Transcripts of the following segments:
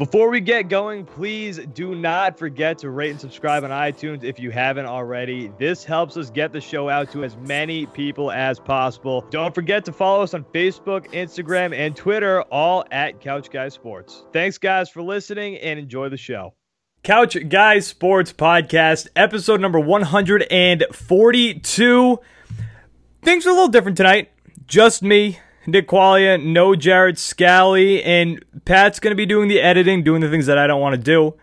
Before we get going, please do not forget to rate and subscribe on iTunes if you haven't already. This helps us get the show out to as many people as possible. Don't forget to follow us on Facebook, Instagram, and Twitter, all at Couch Guys Sports. Thanks, guys, for listening and enjoy the show. Couch Guys Sports Podcast, episode number 142. Things are a little different tonight. Just me, Nick Qualia, no Jared Scally, and Pat's going to be doing the editing, doing the things that I don't want to do.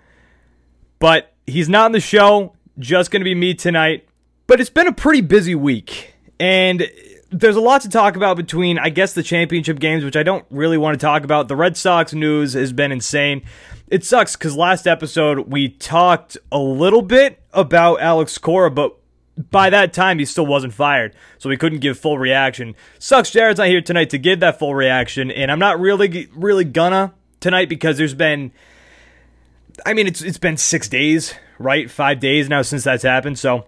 But he's not on the show, just going to be me tonight. But it's been a pretty busy week, and there's a lot to talk about between, I guess, the championship games, which I don't really want to talk about. The Red Sox news has been insane. It sucks because last episode we talked a little bit about Alex Cora, but by that time, he still wasn't fired, so we couldn't give full reaction. Sucks Jared's not here tonight to give that full reaction, and I'm not really, really gonna tonight because there's been, I mean, it's it's been six days, right? Five days now since that's happened, so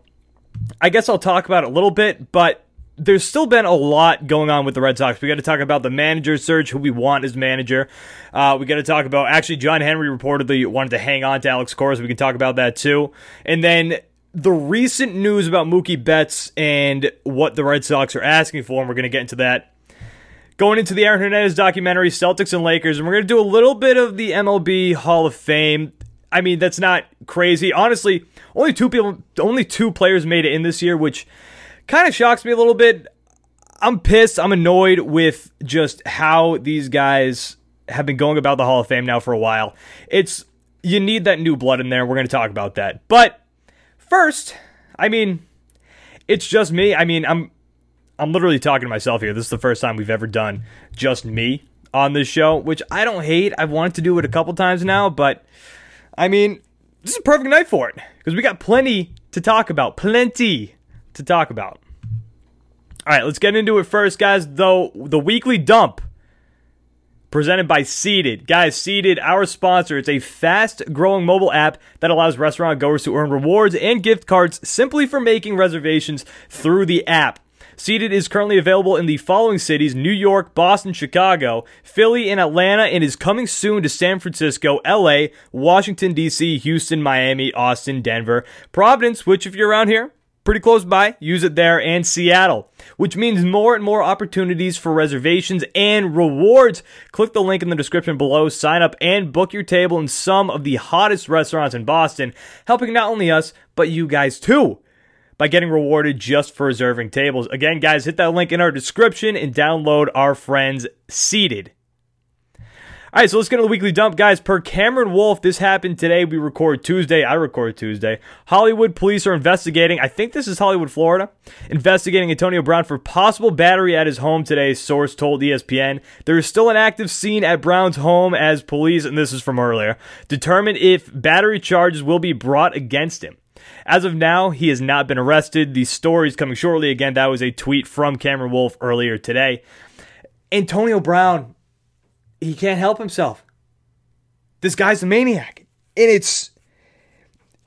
I guess I'll talk about it a little bit, but there's still been a lot going on with the Red Sox. We got to talk about the manager search, who we want as manager. Uh, we got to talk about actually John Henry reportedly wanted to hang on to Alex Cora, so we can talk about that too. And then the recent news about Mookie Betts and what the Red Sox are asking for, and we're going to get into that. Going into the Aaron Hernandez documentary, Celtics and Lakers, and we're going to do a little bit of the MLB Hall of Fame. I mean, that's not crazy. Honestly, only two people, only two players made it in this year, which kind of shocks me a little bit. I'm pissed. I'm annoyed with just how these guys have been going about the Hall of Fame now for a while. It's you need that new blood in there. We're going to talk about that. But First, I mean, it's just me. I mean, I'm I'm literally talking to myself here. This is the first time we've ever done just me on this show, which I don't hate. I've wanted to do it a couple times now, but I mean, this is a perfect night for it because we got plenty to talk about. Plenty to talk about. All right, let's get into it first, guys. Though the weekly dump presented by Seated. Guys, Seated, our sponsor, it's a fast growing mobile app that allows restaurant goers to earn rewards and gift cards simply for making reservations through the app. Seated is currently available in the following cities New York, Boston, Chicago, Philly, and Atlanta, and is coming soon to San Francisco, LA, Washington, D.C., Houston, Miami, Austin, Denver, Providence, which, if you're around here, pretty close by. Use it there and Seattle, which means more and more opportunities for reservations and rewards. Click the link in the description below, sign up and book your table in some of the hottest restaurants in Boston, helping not only us, but you guys too by getting rewarded just for reserving tables. Again, guys, hit that link in our description and download our friends Seated. All right, so let's get to the weekly dump, guys. Per Cameron Wolfe, this happened today. We record Tuesday. I record Tuesday. Hollywood police are investigating. I think this is Hollywood, Florida, investigating Antonio Brown for possible battery at his home today. Source told ESPN. There is still an active scene at Brown's home as police, and this is from earlier, determine if battery charges will be brought against him. As of now, he has not been arrested. The story is coming shortly. Again, that was a tweet from Cameron Wolfe earlier today. Antonio Brown he can't help himself. This guy's a maniac. And it's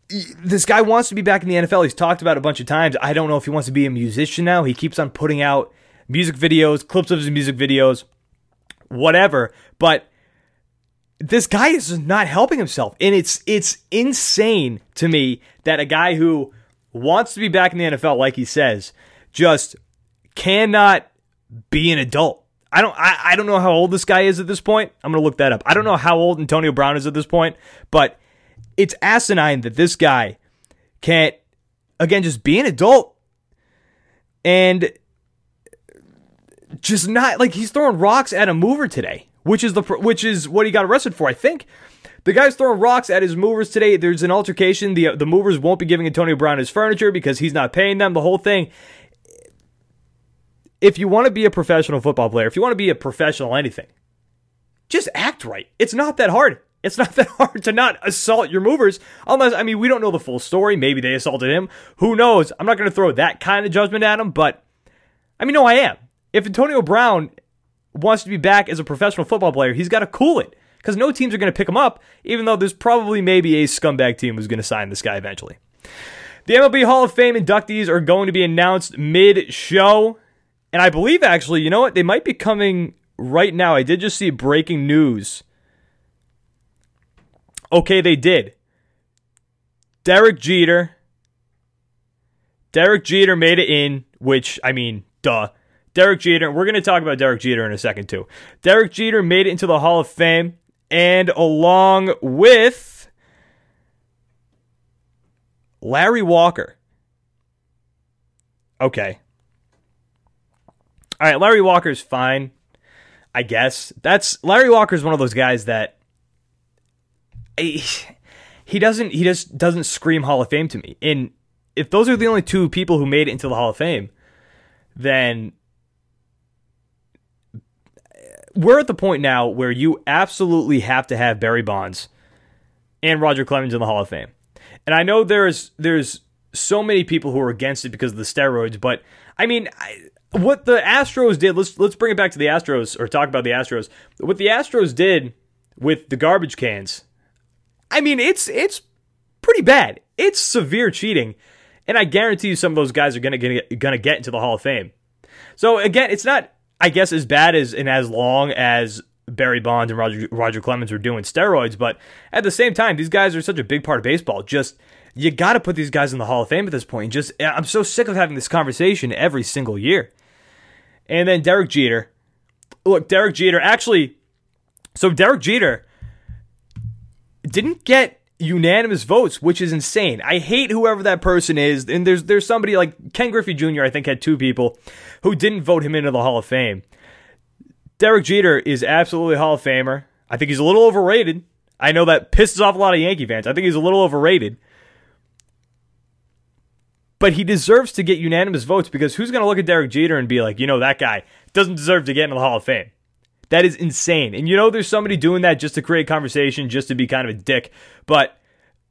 this guy wants to be back in the NFL. He's talked about a bunch of times. I don't know if he wants to be a musician now. He keeps on putting out music videos, clips of his music videos, whatever. But this guy is not helping himself. And it's it's insane to me that a guy who wants to be back in the NFL, like he says, just cannot be an adult. I don't I, I don't know how old this guy is at this point. I'm gonna look that up. I don't know how old Antonio Brown is at this point, but it's asinine that this guy can't again just be an adult and just not like he's throwing rocks at a mover today, which is the which is what he got arrested for. I think the guy's throwing rocks at his movers today. There's an altercation. The the movers won't be giving Antonio Brown his furniture because he's not paying them. The whole thing if you want to be a professional football player, if you want to be a professional anything, just act right. It's not that hard. It's not that hard to not assault your movers. Unless, I mean, we don't know the full story. Maybe they assaulted him. Who knows? I'm not going to throw that kind of judgment at him, but I mean, no, I am. If Antonio Brown wants to be back as a professional football player, he's got to cool it because no teams are going to pick him up, even though there's probably maybe a scumbag team who's going to sign this guy eventually. The MLB Hall of Fame inductees are going to be announced mid show. And I believe actually, you know what? They might be coming right now. I did just see breaking news Okay, they did. Derek Jeter. Derek Jeter made it in, which, I mean, duh. Derek Jeter, we're going to talk about Derek Jeter in a second, too. Derek Jeter made it into the Hall of Fame, and along with Larry Walker. Okay. All right, Larry Walker's fine, I guess. That's Larry Walker's one of those guys that he, he doesn't he just doesn't scream Hall of Fame to me. And if those are the only two people who made it into the Hall of Fame, then we're at the point now where you absolutely have to have Barry Bonds and Roger Clemens in the Hall of Fame. And I know there's there's so many people who are against it because of the steroids, but I mean, I, what the Astros did, let's let's bring it back to the Astros or talk about the Astros. What the Astros did with the garbage cans, I mean, it's it's pretty bad. It's severe cheating, and I guarantee you some of those guys are gonna get gonna get into the Hall of Fame. So again, it's not I guess as bad as and as long as Barry Bonds and Roger Roger Clemens were doing steroids, but at the same time, these guys are such a big part of baseball. Just you got to put these guys in the Hall of Fame at this point. Just I'm so sick of having this conversation every single year. And then Derek Jeter. Look, Derek Jeter actually. So Derek Jeter didn't get unanimous votes, which is insane. I hate whoever that person is. And there's there's somebody like Ken Griffey Jr. I think had two people who didn't vote him into the Hall of Fame. Derek Jeter is absolutely Hall of Famer. I think he's a little overrated. I know that pisses off a lot of Yankee fans. I think he's a little overrated. But he deserves to get unanimous votes because who's going to look at Derek Jeter and be like, you know, that guy doesn't deserve to get into the Hall of Fame? That is insane. And you know, there's somebody doing that just to create conversation, just to be kind of a dick. But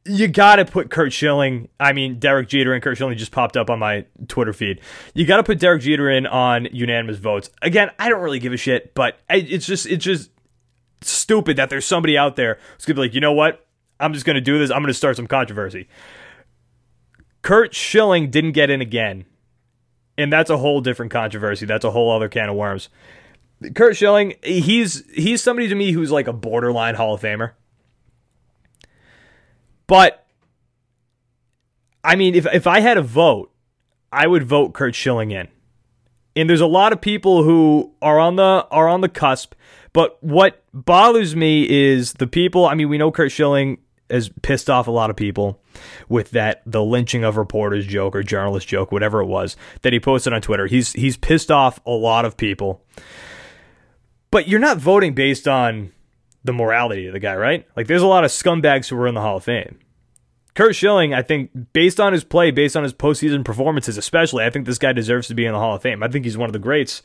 you got to put Curt Schilling. I mean, Derek Jeter and Curt Schilling just popped up on my Twitter feed. You got to put Derek Jeter in on unanimous votes. Again, I don't really give a shit, but it's just it's just stupid that there's somebody out there who's gonna be like, you know what? I'm just gonna do this. I'm gonna start some controversy. Curt Schilling didn't get in again. And that's a whole different controversy. That's a whole other can of worms. Curt Schilling, he's he's somebody to me who's like a borderline Hall of Famer. But I mean, if if I had a vote, I would vote Curt Schilling in. And there's a lot of people who are on the are on the cusp. But what bothers me is the people. I mean, we know Curt Schilling has pissed off a lot of people with that the lynching of reporters joke or journalist joke, whatever it was that he posted on Twitter. He's he's pissed off a lot of people. But you're not voting based on the morality of the guy, right? Like there's a lot of scumbags who were in the Hall of Fame. Curt Schilling, I think, based on his play, based on his postseason performances, especially, I think this guy deserves to be in the Hall of Fame. I think he's one of the greats,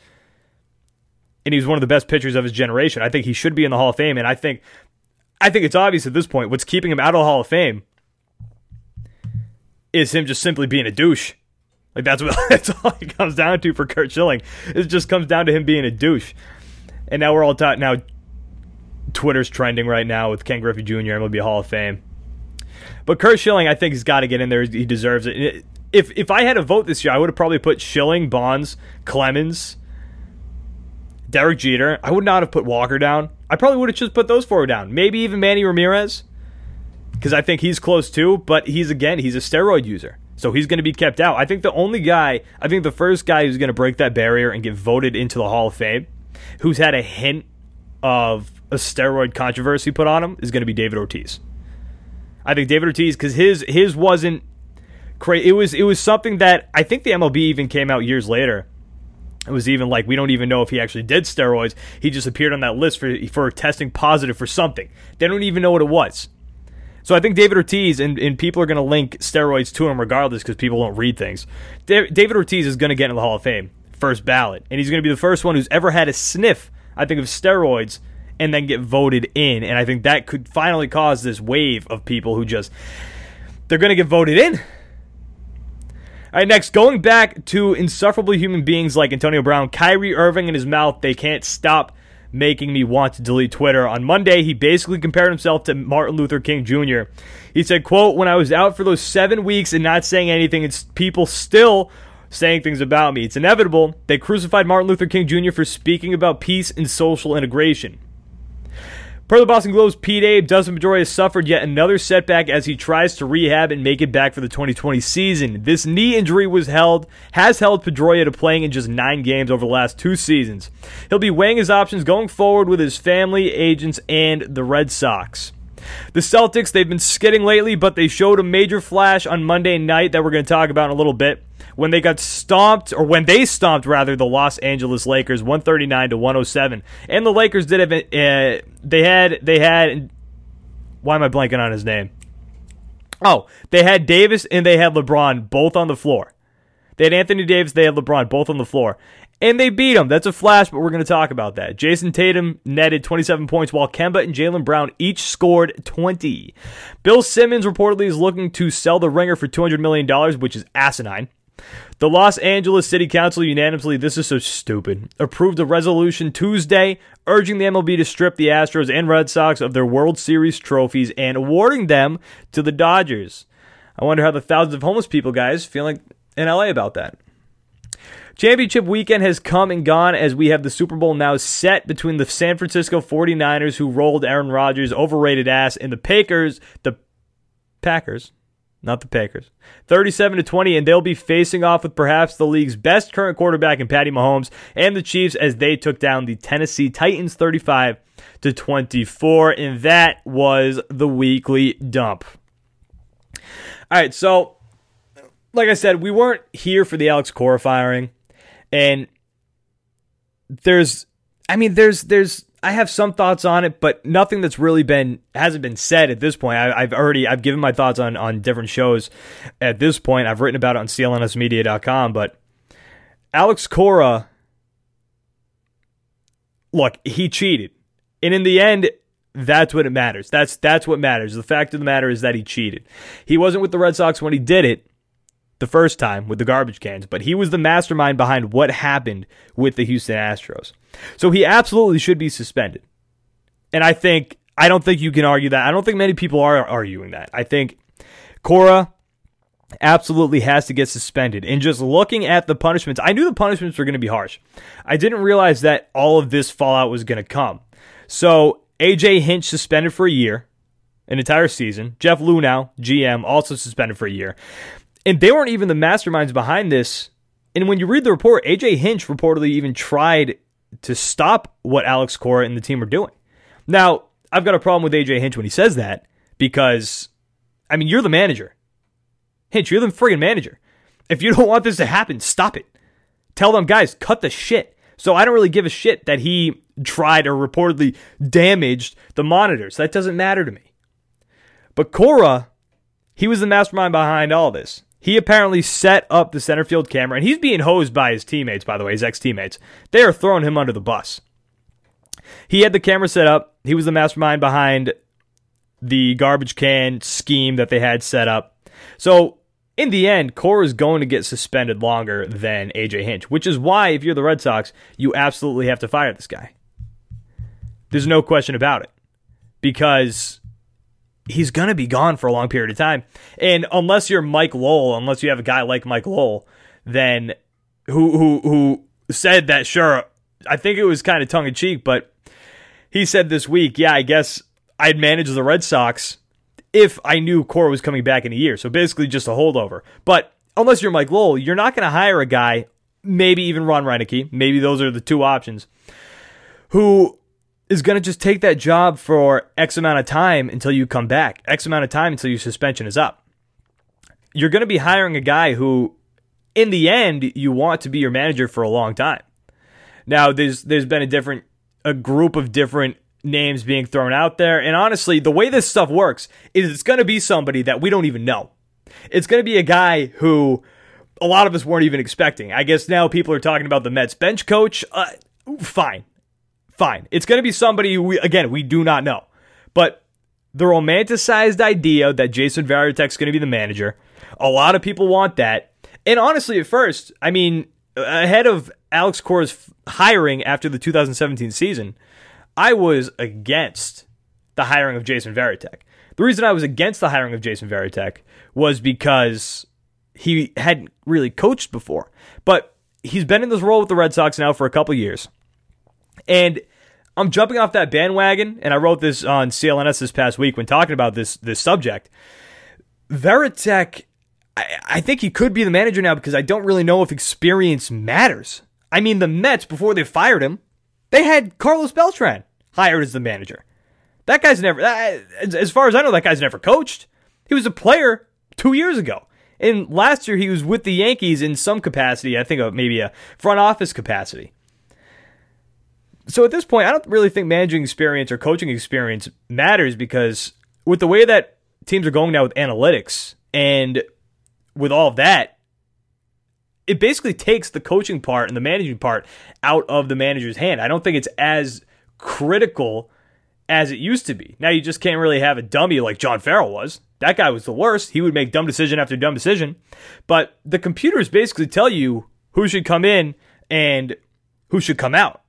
and he's one of the best pitchers of his generation. I think he should be in the Hall of Fame, and I think I think it's obvious at this point what's keeping him out of the Hall of Fame is him just simply being a douche. Like that's what that's all it comes down to for Curt Schilling. It just comes down to him being a douche. And now we're all taught now Twitter's trending right now with Ken Griffey Jr. and will be a Hall of Fame. But Curt Schilling, I think, he's got to get in there. He deserves it. If if I had a vote this year, I would have probably put Schilling, Bonds, Clemens, Derek Jeter. I would not have put Walker down. I probably would have just put those four down. Maybe even Manny Ramirez, because I think he's close too. But he's again, he's a steroid user, so he's going to be kept out. I think the only guy, I think the first guy who's going to break that barrier and get voted into the Hall of Fame, who's had a hint of a steroid controversy put on him, is going to be David Ortiz. I think David Ortiz because his his wasn't crazy. It was it was something that I think the MLB even came out years later it was even like we don't even know if he actually did steroids. He just appeared on that list for for testing positive for something. They don't even know what it was. So I think David Ortiz and, and people are going to link steroids to him regardless because people don't read things. David Ortiz is going to get in the Hall of Fame first ballot, and he's going to be the first one who's ever had a sniff, I think, of steroids and then get voted in. And I think that could finally cause this wave of people who just they're going to get voted in all right, next, going back to insufferable human beings like Antonio Brown, Kyrie Irving in his mouth, they can't stop making me want to delete Twitter. On Monday, he basically compared himself to Martin Luther King Jr. He said, quote, when I was out for those seven weeks and not saying anything, it's people still saying things about me. It's inevitable. They crucified Martin Luther King Jr. for speaking about peace and social integration. Per the Boston Globe's Pete Abe, Dustin Pedroia suffered yet another setback as he tries to rehab and make it back for the 2020 season. This knee injury was held has held Pedroia to playing in just nine games over the last two seasons. He'll be weighing his options going forward with his family, agents, and the Red Sox. The Celtics, they've been skidding lately, but they showed a major flash on Monday night that we're going to talk about in a little bit when they got stomped, or when they stomped rather, the Los Angeles Lakers, 139 to 107. And the Lakers did have, uh, they had, they had, why am I blanking on his name? Oh, they had Davis and they had LeBron both on the floor. They had Anthony Davis, they had LeBron both on the floor. And they beat them. That's a flash, but we're going to talk about that. Jayson Tatum netted 27 points, while Kemba and Jaylen Brown each scored 20. Bill Simmons reportedly is looking to sell the ringer for $200 million, which is asinine. The Los Angeles City Council unanimously, this is so stupid, approved a resolution Tuesday urging the MLB to strip the Astros and Red Sox of their World Series trophies and awarding them to the Dodgers. I wonder how the thousands of homeless people, guys, feeling in LA about that. Championship weekend has come and gone as we have the Super Bowl now set between the San Francisco 49ers, who rolled Aaron Rodgers' overrated ass, and the Packers, the Packers, not the Packers. 37 to 20 and they'll be facing off with perhaps the league's best current quarterback in Patty Mahomes and the Chiefs as they took down the Tennessee Titans 35 to 24 and that was the weekly dump. All right, so like I said, we weren't here for the Alex Cora firing and there's I mean there's there's I have some thoughts on it, but nothing that's really been hasn't been said at this point. I, have already I've given my thoughts on on different shows at this point. I've written about it on clnsmedia.com, but Alex Cora, look, he cheated, and in the end, that's what it matters. That's that's what matters. The fact of the matter is that he cheated. He wasn't with the Red Sox when he did it the first time with the garbage cans, but he was the mastermind behind what happened with the Houston Astros. So he absolutely should be suspended. And I think, I don't think you can argue that. I don't think many people are arguing that. I think Cora absolutely has to get suspended. And just looking at the punishments, I knew the punishments were going to be harsh. I didn't realize that all of this fallout was going to come. So AJ Hinch suspended for a year, an entire season. Jeff Luhnow, GM, also suspended for a year. And they weren't even the masterminds behind this. And when you read the report, AJ Hinch reportedly even tried to stop what Alex Cora and the team were doing. Now, I've got a problem with AJ Hinch when he says that because, I mean, you're the manager. Hinch, you're the friggin' manager. If you don't want this to happen, stop it. Tell them, guys, cut the shit. So I don't really give a shit that he tried or reportedly damaged the monitors. That doesn't matter to me. But Cora, he was the mastermind behind all this. He apparently set up the center field camera, and he's being hosed by his teammates, by the way, his ex teammates. They are throwing him under the bus. He had the camera set up. He was the mastermind behind the garbage can scheme that they had set up. So, in the end, Cora is going to get suspended longer than AJ Hinch, which is why, if you're the Red Sox, you absolutely have to fire this guy. There's no question about it. Because he's going to be gone for a long period of time. And unless you're Mike Lowell, unless you have a guy like Mike Lowell, then who who who said that sure, I think it was kind of tongue in cheek, but he said this week, yeah, I guess I'd manage the Red Sox if I knew Cora was coming back in a year. So basically just a holdover. But unless you're Mike Lowell, you're not going to hire a guy, maybe even Ron Roenicke, maybe those are the two options, who is going to just take that job for X amount of time until you come back, X amount of time until your suspension is up. You're going to be hiring a guy who, in the end, you want to be your manager for a long time. Now, there's there's been a different a group of different names being thrown out there, and honestly, the way this stuff works is it's going to be somebody that we don't even know. It's going to be a guy who a lot of us weren't even expecting. I guess now people are talking about the Mets bench coach. Uh, fine, fine. It's going to be somebody we again we do not know, but the romanticized idea that Jason Varitek's going to be the manager, a lot of people want that. And honestly, at first, I mean, ahead of Alex Cora's hiring after the 2017 season, I was against the hiring of Jason Varitek. The reason I was against the hiring of Jason Varitek was because he hadn't really coached before. But he's been in this role with the Red Sox now for a couple years. And I'm jumping off that bandwagon, and I wrote this on CLNS this past week when talking about this this subject. Varitek, I, I think he could be the manager now because I don't really know if experience matters. I mean, the Mets before they fired him, they had Carlos Beltran hired as the manager. That guy's never, as far as I know, that guy's never coached. He was a player two years ago. And last year he was with the Yankees in some capacity. I think maybe a front office capacity. So at this point, I don't really think managing experience or coaching experience matters because with the way that teams are going now with analytics and with all of that, it basically takes the coaching part and the managing part out of the manager's hand. I don't think it's as critical as it used to be. Now you just can't really have a dummy like John Farrell was. That guy was the worst. He would make dumb decision after dumb decision. But the computers basically tell you who should come in and who should come out.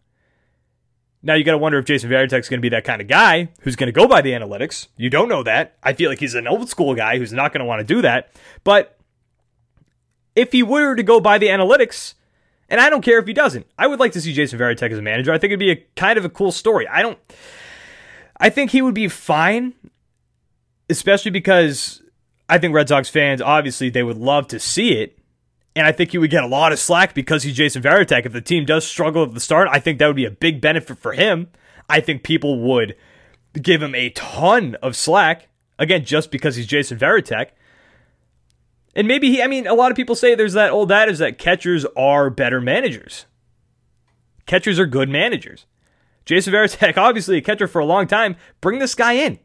Now you got to wonder if Jason Varitek's going to be that kind of guy who's going to go by the analytics. You don't know that. I feel like he's an old school guy who's not going to want to do that. But if he were to go by the analytics, and I don't care if he doesn't, I would like to see Jason Varitek as a manager. I think it'd be a kind of a cool story. I don't. I think he would be fine, especially because I think Red Sox fans obviously they would love to see it. And I think he would get a lot of slack because he's Jason Varitek. If the team does struggle at the start, I think that would be a big benefit for him. I think people would give him a ton of slack, again, just because he's Jason Varitek. And maybe he, I mean, a lot of people say there's that oh, old adage that catchers are better managers. Catchers are good managers. Jason Varitek, obviously a catcher for a long time. Bring this guy in.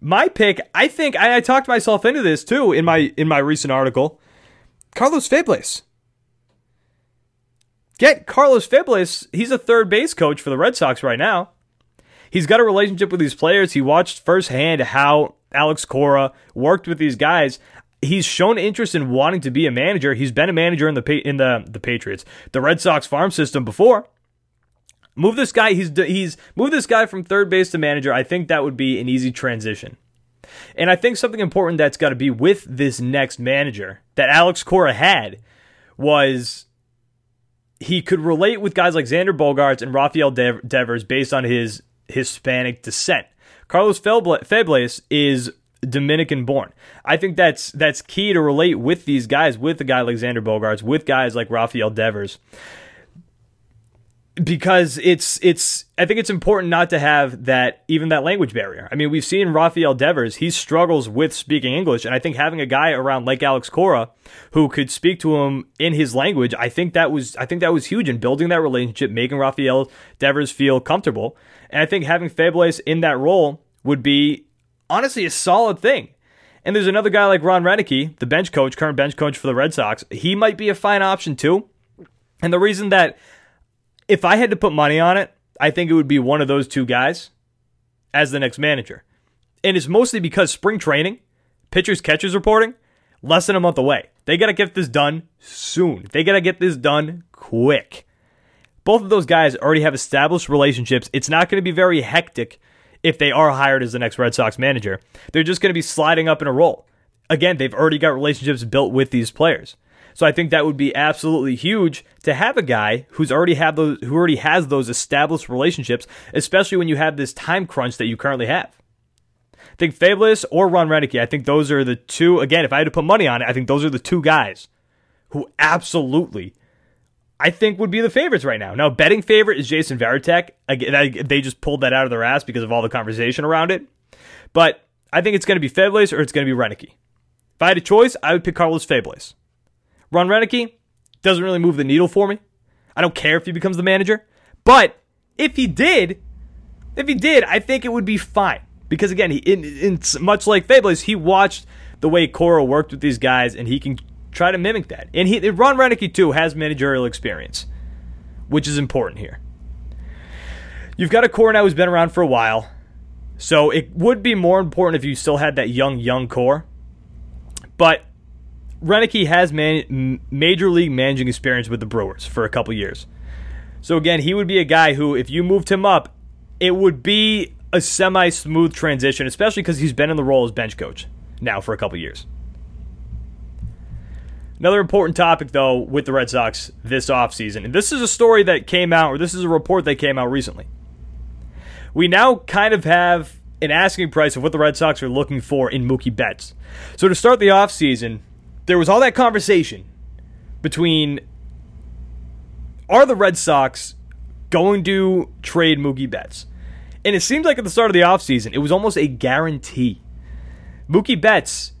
My pick, I think I, I talked myself into this too in my in my recent article. Carlos Febles. Get Carlos Febles. He's a third base coach for the Red Sox right now. He's got a relationship with these players. He watched firsthand how Alex Cora worked with these guys. He's shown interest in wanting to be a manager. He's been a manager in the in the the Patriots, the Red Sox farm system before. Move this guy. He's he's move this guy from third base to manager. I think that would be an easy transition. And I think something important that's got to be with this next manager that Alex Cora had was he could relate with guys like Xander Bogaerts and Rafael Devers based on his Hispanic descent. Carlos Febles is Dominican born. I think that's that's key to relate with these guys, with a guy like Xander Bogaerts, with guys like Rafael Devers because it's it's I think it's important not to have that even that language barrier. I mean, we've seen Rafael Devers, he struggles with speaking English, and I think having a guy around like Alex Cora who could speak to him in his language, I think that was I think that was huge in building that relationship, making Rafael Devers feel comfortable. And I think having Febles in that role would be honestly a solid thing. And there's another guy like Ron Roenicke, the bench coach, current bench coach for the Red Sox. He might be a fine option too. And the reason that if I had to put money on it, I think it would be one of those two guys as the next manager. And it's mostly because spring training, pitchers catchers reporting, less than a month away. They got to get this done soon. They got to get this done quick. Both of those guys already have established relationships. It's not going to be very hectic if they are hired as the next Red Sox manager. They're just going to be sliding up in a role. Again, they've already got relationships built with these players. So I think that would be absolutely huge to have a guy who's already have those who already has those established relationships, especially when you have this time crunch that you currently have. I think Febles or Ron Roenicke, I think those are the two. Again, if I had to put money on it, I think those are the two guys who absolutely I think would be the favorites right now. Now, betting favorite is Jason Varitek. Again, they just pulled that out of their ass because of all the conversation around it. But I think it's going to be Febles or it's going to be Roenicke. If I had a choice, I would pick Carlos Febles. Ron Roenicke doesn't really move the needle for me. I don't care if he becomes the manager, but if he did, if he did, I think it would be fine because again, he in, in much like Febles, he watched the way Cora worked with these guys, and he can try to mimic that. And he Ron Roenicke too has managerial experience, which is important here. You've got a core now who's been around for a while, so it would be more important if you still had that young young core. But Roenicke has man- major league managing experience with the Brewers for a couple years. So again, he would be a guy who, if you moved him up, it would be a semi smooth transition, especially because he's been in the role as bench coach now for a couple years. Another important topic, though, with the Red Sox this offseason, and this is a story that came out, or this is a report that came out recently. we now kind of have an asking price of what the Red Sox are looking for in Mookie Betts. So to start the offseason, there was all that conversation between are the Red Sox going to trade Mookie Betts? And it seemed like at the start of the offseason, it was almost a guarantee. Mookie Betts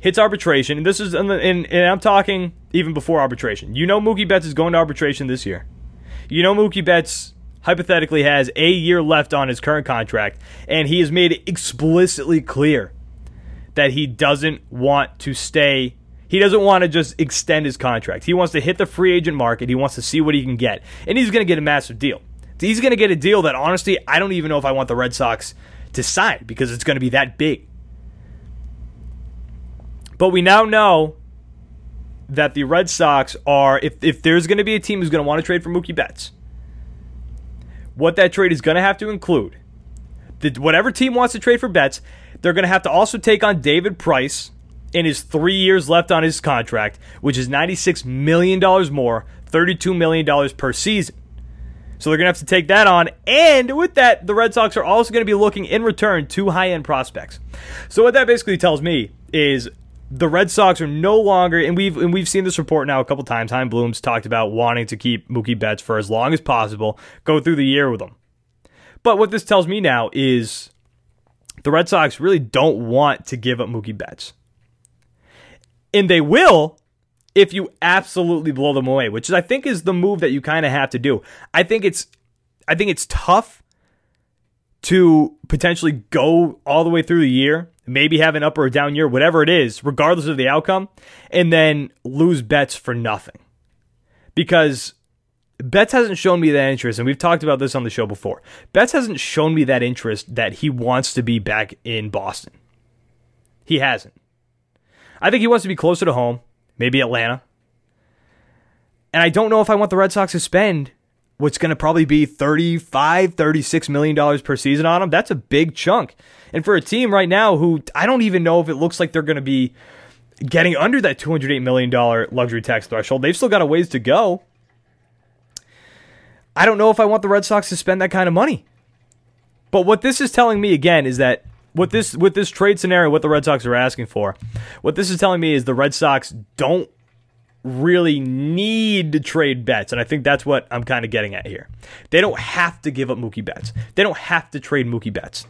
hits arbitration, and this is, and, and I'm talking even before arbitration. You know Mookie Betts is going to arbitration this year. You know Mookie Betts hypothetically has a year left on his current contract, and he has made it explicitly clear that he doesn't want to stay. He doesn't want to just extend his contract. He wants to hit the free agent market. He wants to see what he can get, and he's going to get a massive deal. He's going to get a deal that honestly, I don't even know if I want the Red Sox to sign because it's going to be that big. But we now know that the Red Sox are, if, if there's going to be a team who's going to want to trade for Mookie Betts, what that trade is going to have to include, the, whatever team wants to trade for Betts, they're going to have to also take on David Price in his three years left on his contract, which is $96 million more, $32 million per season. So they're going to have to take that on. And with that, the Red Sox are also going to be looking in return to high end prospects. So what that basically tells me is the Red Sox are no longer, and we've and we've seen this report now a couple times. Chaim Bloom's talked about wanting to keep Mookie Betts for as long as possible, go through the year with him. But what this tells me now is the Red Sox really don't want to give up Mookie Betts, and they will if you absolutely blow them away, which I think is the move that you kind of have to do. I think it's I think it's tough to potentially go all the way through the year maybe have an up or a down year, whatever it is, regardless of the outcome, and then lose Betts for nothing. Because Betts hasn't shown me that interest, and we've talked about this on the show before. Betts hasn't shown me that interest that he wants to be back in Boston. He hasn't. I think he wants to be closer to home, maybe Atlanta. And I don't know if I want the Red Sox to spend what's going to probably be 35 36 million dollars per season on him that's a big chunk and for a team right now who i don't even know if it looks like they're going to be getting under that 208 million dollar luxury tax threshold they've still got a ways to go i don't know if i want the red sox to spend that kind of money but what this is telling me again is that what this with this trade scenario what the red sox are asking for what this is telling me is the red sox don't really need to trade Betts. And I think that's what I'm kind of getting at here. They don't have to give up Mookie Betts. They don't have to trade Mookie Betts.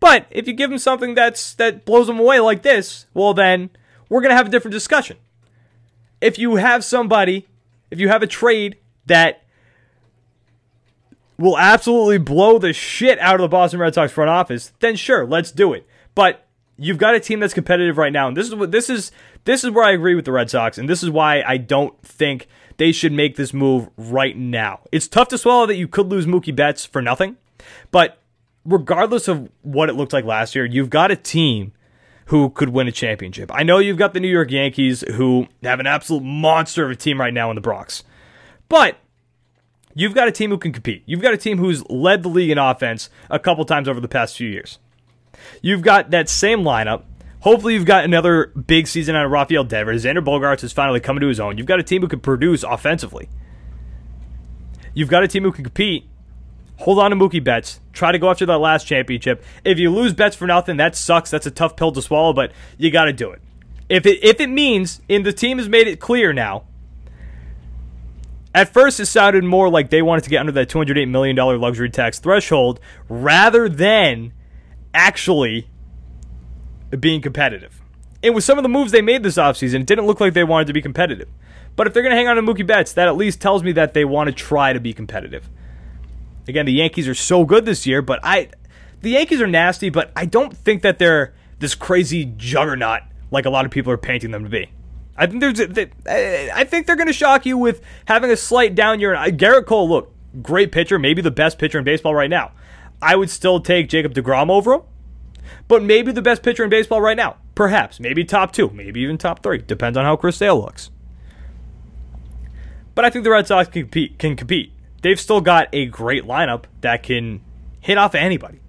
But if you give them something that's that blows them away like this, well then we're gonna have a different discussion. If you have somebody, if you have a trade that will absolutely blow the shit out of the Boston Red Sox front office, then sure, let's do it. But you've got a team that's competitive right now, and this is what this is. This is where I agree with the Red Sox, and this is why I don't think they should make this move right now. It's tough to swallow that you could lose Mookie Betts for nothing, but regardless of what it looked like last year, you've got a team who could win a championship. I know you've got the New York Yankees who have an absolute monster of a team right now in the Bronx, but you've got a team who can compete. You've got a team who's led the league in offense a couple times over the past few years. You've got that same lineup. Hopefully, you've got another big season out of Rafael Devers. Xander Bogaerts is finally coming to his own. You've got a team who can produce offensively. You've got a team who can compete. Hold on to Mookie Betts. Try to go after that last championship. If you lose Betts for nothing, that sucks. That's a tough pill to swallow, but you got to do it. If it if it means, and the team has made it clear now. At first, it sounded more like they wanted to get under that $208 million luxury tax threshold rather than actually being competitive. And with some of the moves they made this offseason, it didn't look like they wanted to be competitive. But if they're going to hang on to Mookie Betts, that at least tells me that they want to try to be competitive. Again, the Yankees are so good this year, but I the Yankees are nasty, but I don't think that they're this crazy juggernaut like a lot of people are painting them to be. I think there's I think they're going to shock you with having a slight down year. Gerrit Cole, look, great pitcher, maybe the best pitcher in baseball right now. I would still take Jacob DeGrom over him, but maybe the best pitcher in baseball right now. Perhaps. Maybe top two, maybe even top three. Depends on how Chris Sale looks. But I think the Red Sox can compete. Can compete. They've still got a great lineup that can hit off anybody.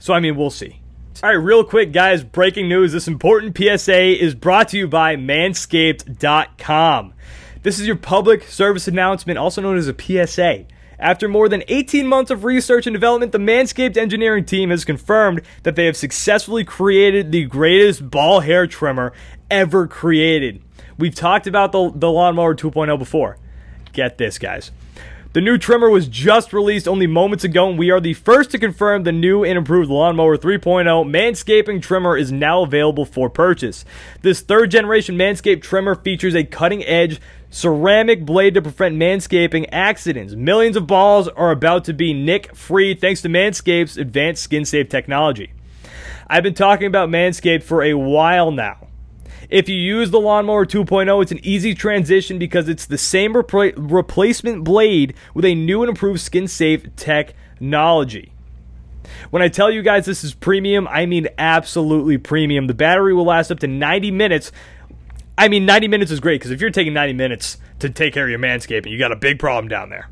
So, I mean, we'll see. All right, real quick, guys, breaking news. This important PSA is brought to you by Manscaped.com. This is your public service announcement, also known as a PSA After more than 18 months of research and development, the Manscaped engineering team has confirmed that they have successfully created the greatest ball hair trimmer ever created. We've talked about the, the Lawnmower 2.0 before. Get this, guys. The new trimmer was just released only moments ago, and we are the first to confirm the new and improved Lawnmower 3.0 Manscaping trimmer is now available for purchase. This third generation Manscaped trimmer features a cutting edge ceramic blade to prevent manscaping accidents. Millions of balls are about to be nick free thanks to Manscaped's advanced skin safe technology. I've been talking about Manscaped for a while now. If you use the Lawnmower 2.0, it's an easy transition because it's the same repl- replacement blade with a new and improved skin safe technology. When I tell you guys this is premium, I mean absolutely premium. The battery will last up to 90 minutes. I mean, 90 minutes is great because if you're taking 90 minutes to take care of your manscaping, you got a big problem down there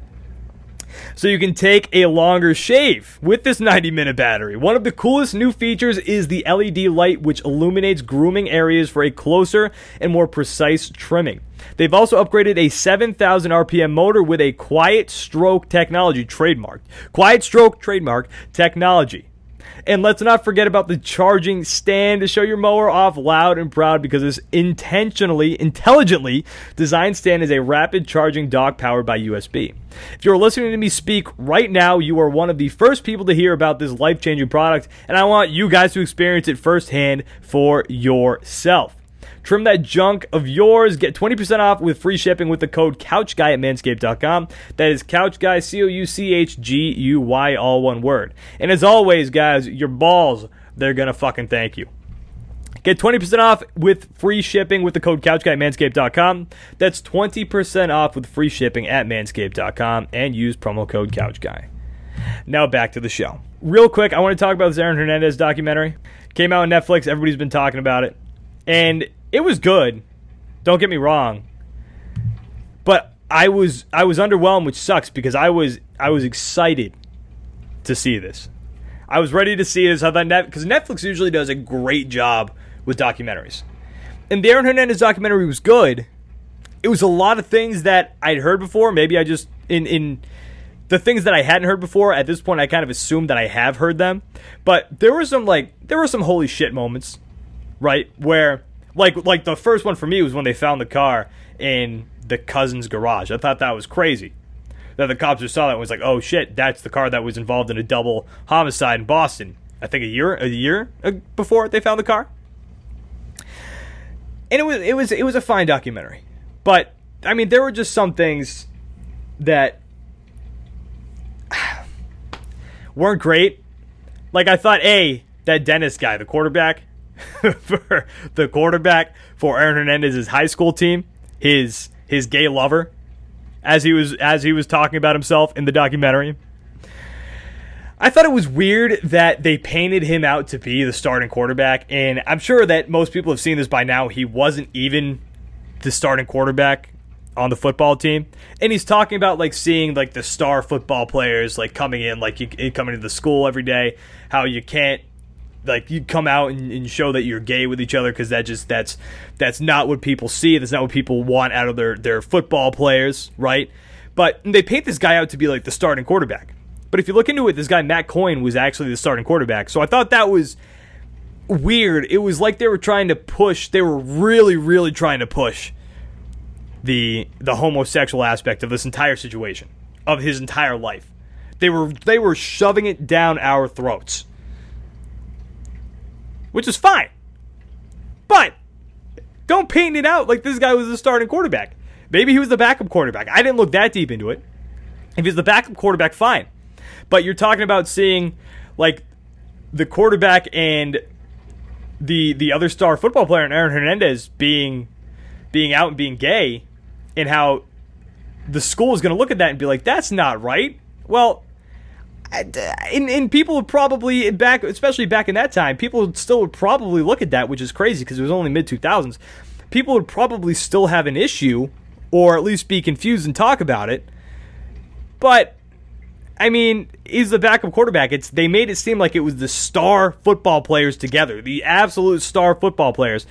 so you can take a longer shave with this 90 minute battery. One of the coolest new features is the LED light, which illuminates grooming areas for a closer and more precise trimming. They've also upgraded a 7,000 RPM motor with a quiet stroke technology trademark. Quiet stroke trademark technology. And let's not forget about the charging stand to show your mower off loud and proud because this intentionally, intelligently designed stand is a rapid charging dock powered by USB. If you're listening to me speak right now, you are one of the first people to hear about this life changing product, and I want you guys to experience it firsthand for yourself. Trim that junk of yours. Get 20% off with free shipping with the code CouchGuy at manscaped.com. That is CouchGuy, C O U C H G U Y, all one word. And as always, guys, your balls, they're going to fucking thank you. Get 20% off with free shipping with the code CouchGuy at manscaped.com. That's 20% off with free shipping at manscaped.com and use promo code CouchGuy. Now back to the show. Real quick, I want to talk about this Aaron Hernandez documentary. Came out on Netflix. Everybody's been talking about it. And it was good. Don't get me wrong. But I was I was underwhelmed, which sucks because I was I was excited to see this. I was ready to see this. I thought because Netflix usually does a great job with documentaries, and the Aaron Hernandez documentary was good. It was a lot of things that I'd heard before. Maybe I just in in the things that I hadn't heard before. At this point, I kind of assumed that I have heard them, but there were some like there were some holy shit moments, right? Where like like the first one for me was when they found the car in the cousin's garage. I thought that was crazy. That the cops just saw that and was like, "Oh shit, that's the car that was involved in a double homicide in Boston." I think a year a year uh, before they found the car. And it was it was it was a fine documentary. But I mean, there were just some things that weren't great. Like I thought, a that Dennis guy, the quarterback, for the quarterback for Aaron Hernandez's high school team, his his gay lover, as he was as he was talking about himself in the documentary. I thought it was weird that they painted him out to be the starting quarterback, and I'm sure that most people have seen this by now. He wasn't even the starting quarterback on the football team, and he's talking about like seeing like the star football players like coming in, like you coming to the school every day, how you can't like you come out and, and, show that you're gay with each other because that just that's that's not what people see. That's not what people want out of their their football players, right? But they paint this guy out to be like the starting quarterback. But if you look into it, this guy Matt Coyne was actually the starting quarterback. So I thought that was weird. It was like they were trying to push. They were really, really trying to push the the homosexual aspect of this entire situation of his entire life. They were they were shoving it down our throats which is fine. But don't paint it out like this guy was the starting quarterback. Maybe he was the backup quarterback. I didn't look that deep into it. If he's the backup quarterback, fine. But you're talking about seeing like the quarterback and the the other star football player, Aaron Hernandez, being being out and being gay, and how the school is going to look at that and be like, "That's not right." Well, Uh, and, and people would probably back, especially back in that time, people still would probably look at that, which is crazy because it was only mid two thousands. People would probably still have an issue, or at least be confused and talk about it. But I mean, he's the backup quarterback. It's they made it seem like it was the star football players together, the absolute star football players.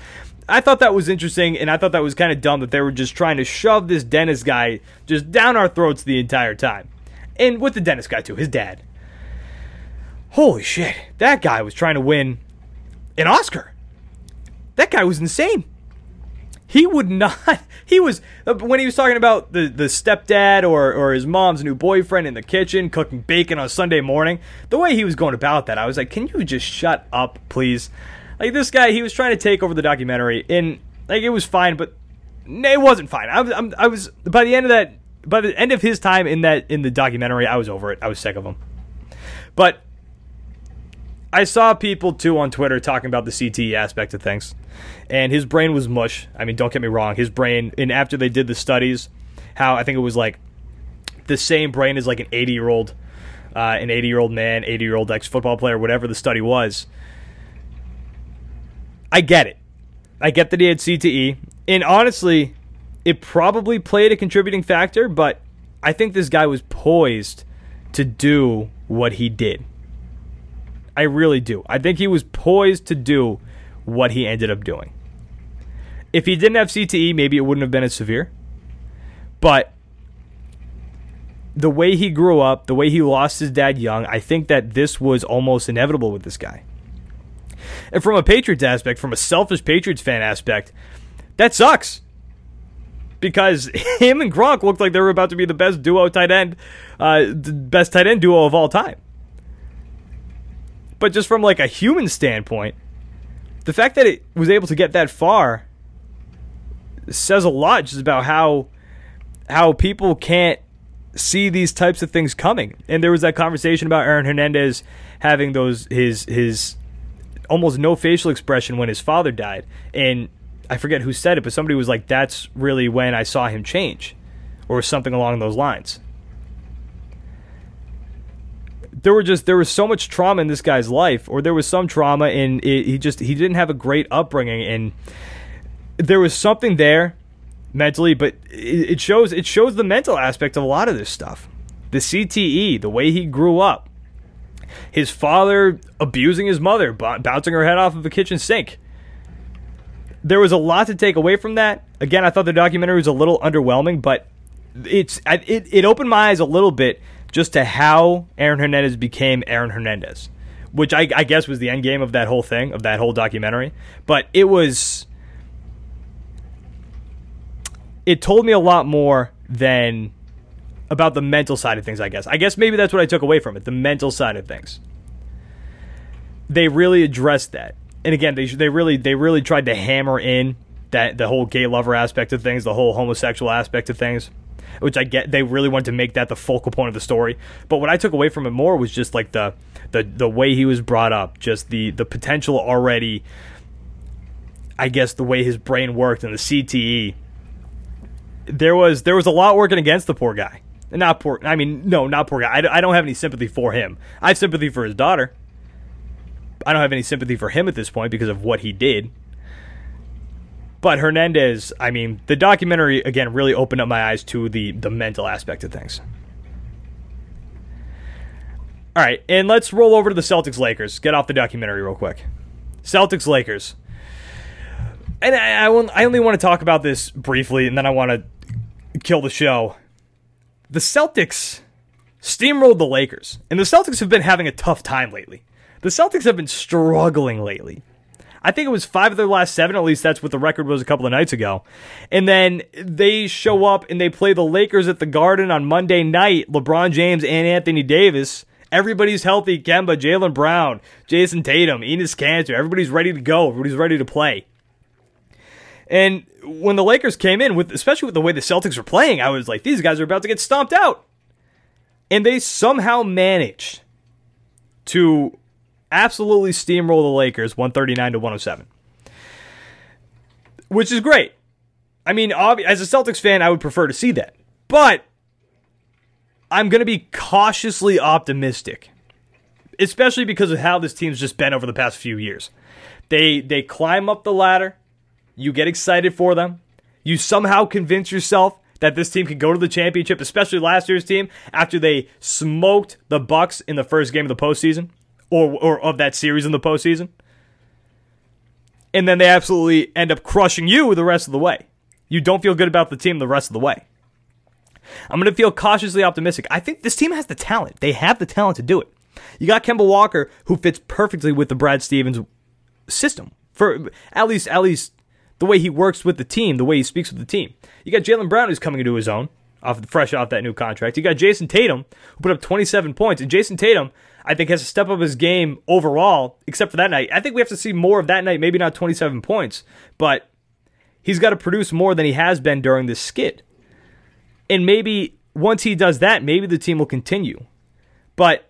I thought that was interesting, and I thought that was kind of dumb that they were just trying to shove this Dennis guy just down our throats the entire time. And with the Dennis guy, too, his dad. Holy shit. That guy was trying to win an Oscar. That guy was insane. He would not. He was uh, when he was talking about the the stepdad or or his mom's new boyfriend in the kitchen cooking bacon on Sunday morning. The way he was going about that, I was like, "Can you just shut up, please?" Like this guy, he was trying to take over the documentary, and like it was fine, but it wasn't fine. I was I'm, I was by the end of that by the end of his time in that in the documentary, I was over it. I was sick of him. But I saw people too on Twitter talking about the CTE aspect of things, and his brain was mush. I mean, don't get me wrong, his brain. And after they did the studies, how I think it was like the same brain as like an 80 year old, uh, an 80 year old man, 80 year old ex football player, whatever the study was. I get it. I get that he had CTE, and honestly, it probably played a contributing factor. But I think this guy was poised to do what he did. I really do. I think he was poised to do what he ended up doing. If he didn't have CTE, maybe it wouldn't have been as severe. But the way he grew up, the way he lost his dad young, I think that this was almost inevitable with this guy. And from a Patriots aspect, from a selfish Patriots fan aspect, that sucks. Because him and Gronk looked like they were about to be the best duo tight end, uh, the best tight end duo of all time. But just from like a human standpoint, the fact that it was able to get that far says a lot just about how how people can't see these types of things coming. And there was that conversation about Aaron Hernandez having those his his almost no facial expression when his father died. And I forget who said it, but somebody was like, "That's really when I saw him change," or something along those lines there were just there was so much trauma in this guy's life, or there was some trauma, and he just he didn't have a great upbringing, and there was something there mentally, but it, shows it shows the mental aspect of a lot of this stuff. The CTE, the way he grew up, his father abusing his mother, bouncing her head off of a kitchen sink. There was a lot to take away from that. Again, I thought the documentary was a little underwhelming, but it's it, it opened my eyes a little bit just to how Aaron Hernandez became Aaron Hernandez, which I, I guess was the end game of that whole thing, of that whole documentary. But it was. It told me a lot more than about the mental side of things, I guess. I guess maybe that's what I took away from it the mental side of things. They really addressed that. And again, they, they really they really tried to hammer in that the whole gay lover aspect of things, the whole homosexual aspect of things which I get they really wanted to make that the focal point of the story. But what I took away from it more was just like the the the way he was brought up, just the the potential already. I guess the way his brain worked and the CTE. There was there was a lot working against the poor guy. Not poor. I mean, no, not poor guy. I, I don't have any sympathy for him. I have sympathy for his daughter. I don't have any sympathy for him at this point because of what he did. But Hernandez, I mean, the documentary again really opened up my eyes to the the mental aspect of things. All right, and let's roll over to the Celtics Lakers. Get off the documentary real quick. Celtics Lakers. And I, I, I only want to talk about this briefly, and then I want to kill the show. The Celtics steamrolled the Lakers, and the Celtics have been having a tough time lately. The Celtics have been struggling lately. I think it was five of their last seven. At least that's what the record was a couple of nights ago. And then they show up and they play the Lakers at the Garden on Monday night. LeBron James and Anthony Davis. Everybody's healthy. Kemba, Jaylen Brown, Jayson Tatum, Enes Kanter. Everybody's ready to go. Everybody's ready to play. And when the Lakers came in, with especially with the way the Celtics were playing, I was like, these guys are about to get stomped out. And they somehow managed to absolutely steamroll the Lakers 139 to 107. Which is great. I mean, as a Celtics fan, I would prefer to see that. But I'm going to be cautiously optimistic, especially because of how this team's just been over the past few years. They they climb up the ladder, you get excited for them, you somehow convince yourself that this team can go to the championship, especially last year's team after they smoked the Bucks in the first game of the postseason or, or of that series in the postseason. And then they absolutely end up crushing you the rest of the way. You don't feel good about the team the rest of the way. I'm going to feel cautiously optimistic. I think this team has the talent. They have the talent to do it. You got Kemba Walker, who fits perfectly with the Brad Stevens system. For at least, at least the way he works with the team, the way he speaks with the team. You got Jaylen Brown, who's coming into his own, off fresh off that new contract. You got Jayson Tatum, who put up 27 points, and Jayson Tatum, I think, has to step up his game overall. Except for that night, I think we have to see more of that night. Maybe not 27 points, but he's got to produce more than he has been during this skid. And maybe once he does that, maybe the team will continue. But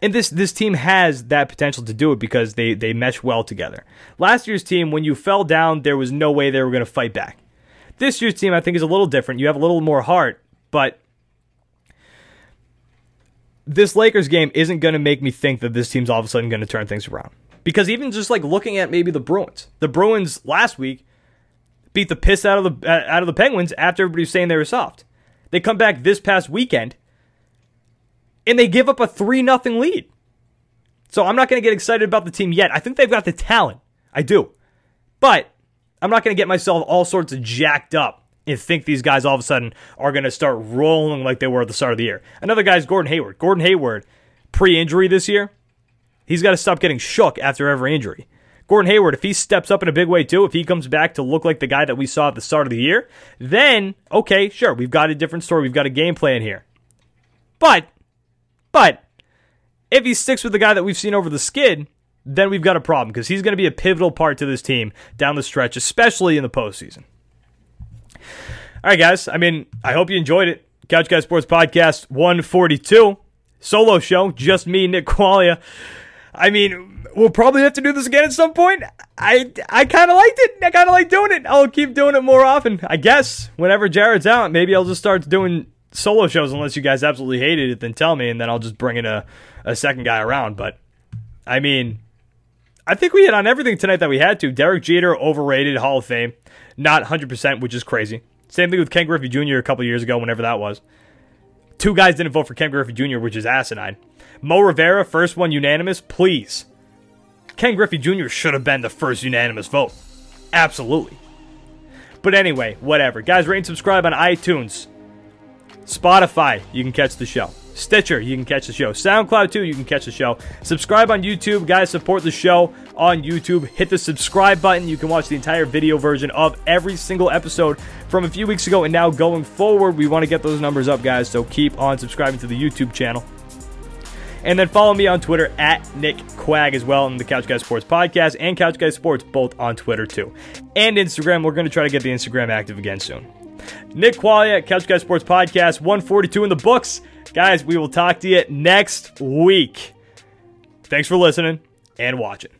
and this this team has that potential to do it because they they mesh well together. Last year's team, when you fell down, there was no way they were going to fight back. This year's team, I think, is a little different. You have a little more heart, but this Lakers game isn't going to make me think that this team's all of a sudden going to turn things around. Because even just like looking at maybe the Bruins, the Bruins last week beat the piss out of the uh, out of the Penguins after everybody was saying they were soft. They come back this past weekend and they give up a 3 nothing lead. So I'm not going to get excited about the team yet. I think they've got the talent. I do. But I'm not going to get myself all sorts of jacked up and think these guys all of a sudden are going to start rolling like they were at the start of the year. Another guy is Gordon Hayward. Gordon Hayward, pre injury this year, he's got to stop getting shook after every injury. Gordon Hayward, if he steps up in a big way too, if he comes back to look like the guy that we saw at the start of the year, then, okay, sure, we've got a different story. We've got a game plan here. But but if he sticks with the guy that we've seen over the skid, then we've got a problem because he's going to be a pivotal part to this team down the stretch, especially in the postseason. All right, guys. I mean, I hope you enjoyed it. Couch Guy Sports Podcast 142. Solo show, just me, Nick Qualia. I mean, we'll probably have to do this again at some point. I I kind of liked it. I kind of like doing it. I'll keep doing it more often. I guess whenever Jared's out, maybe I'll just start doing solo shows unless you guys absolutely hated it then tell me and then i'll just bring in a, a second guy around but i mean i think we hit on everything tonight that we had to. Derek jeter overrated hall of fame. Not 100% which is crazy. Same thing with ken griffey jr a couple years ago whenever that was. Two guys didn't vote for ken griffey jr which is asinine. Mo rivera first one unanimous please. Ken griffey jr should have been the first unanimous vote. Absolutely. But anyway whatever. Guys rate and subscribe on itunes. Spotify, you can catch the show. Stitcher, you can catch the show. SoundCloud, too, you can catch the show. Subscribe on YouTube. Guys, support the show on YouTube. Hit the subscribe button. You can watch the entire video version of every single episode from a few weeks ago and now going forward. We want to get those numbers up, guys, so keep on subscribing to the YouTube channel. And then follow me on Twitter at Nick Quag as well, and the Couch Guy Sports Podcast and Couch Guy Sports both on Twitter too. And Instagram. We're going to try to get the Instagram active again soon. Nick Qualia, Couch Guy Sports Podcast, 142 in the books. Guys, we will talk to you next week. Thanks for listening and watching.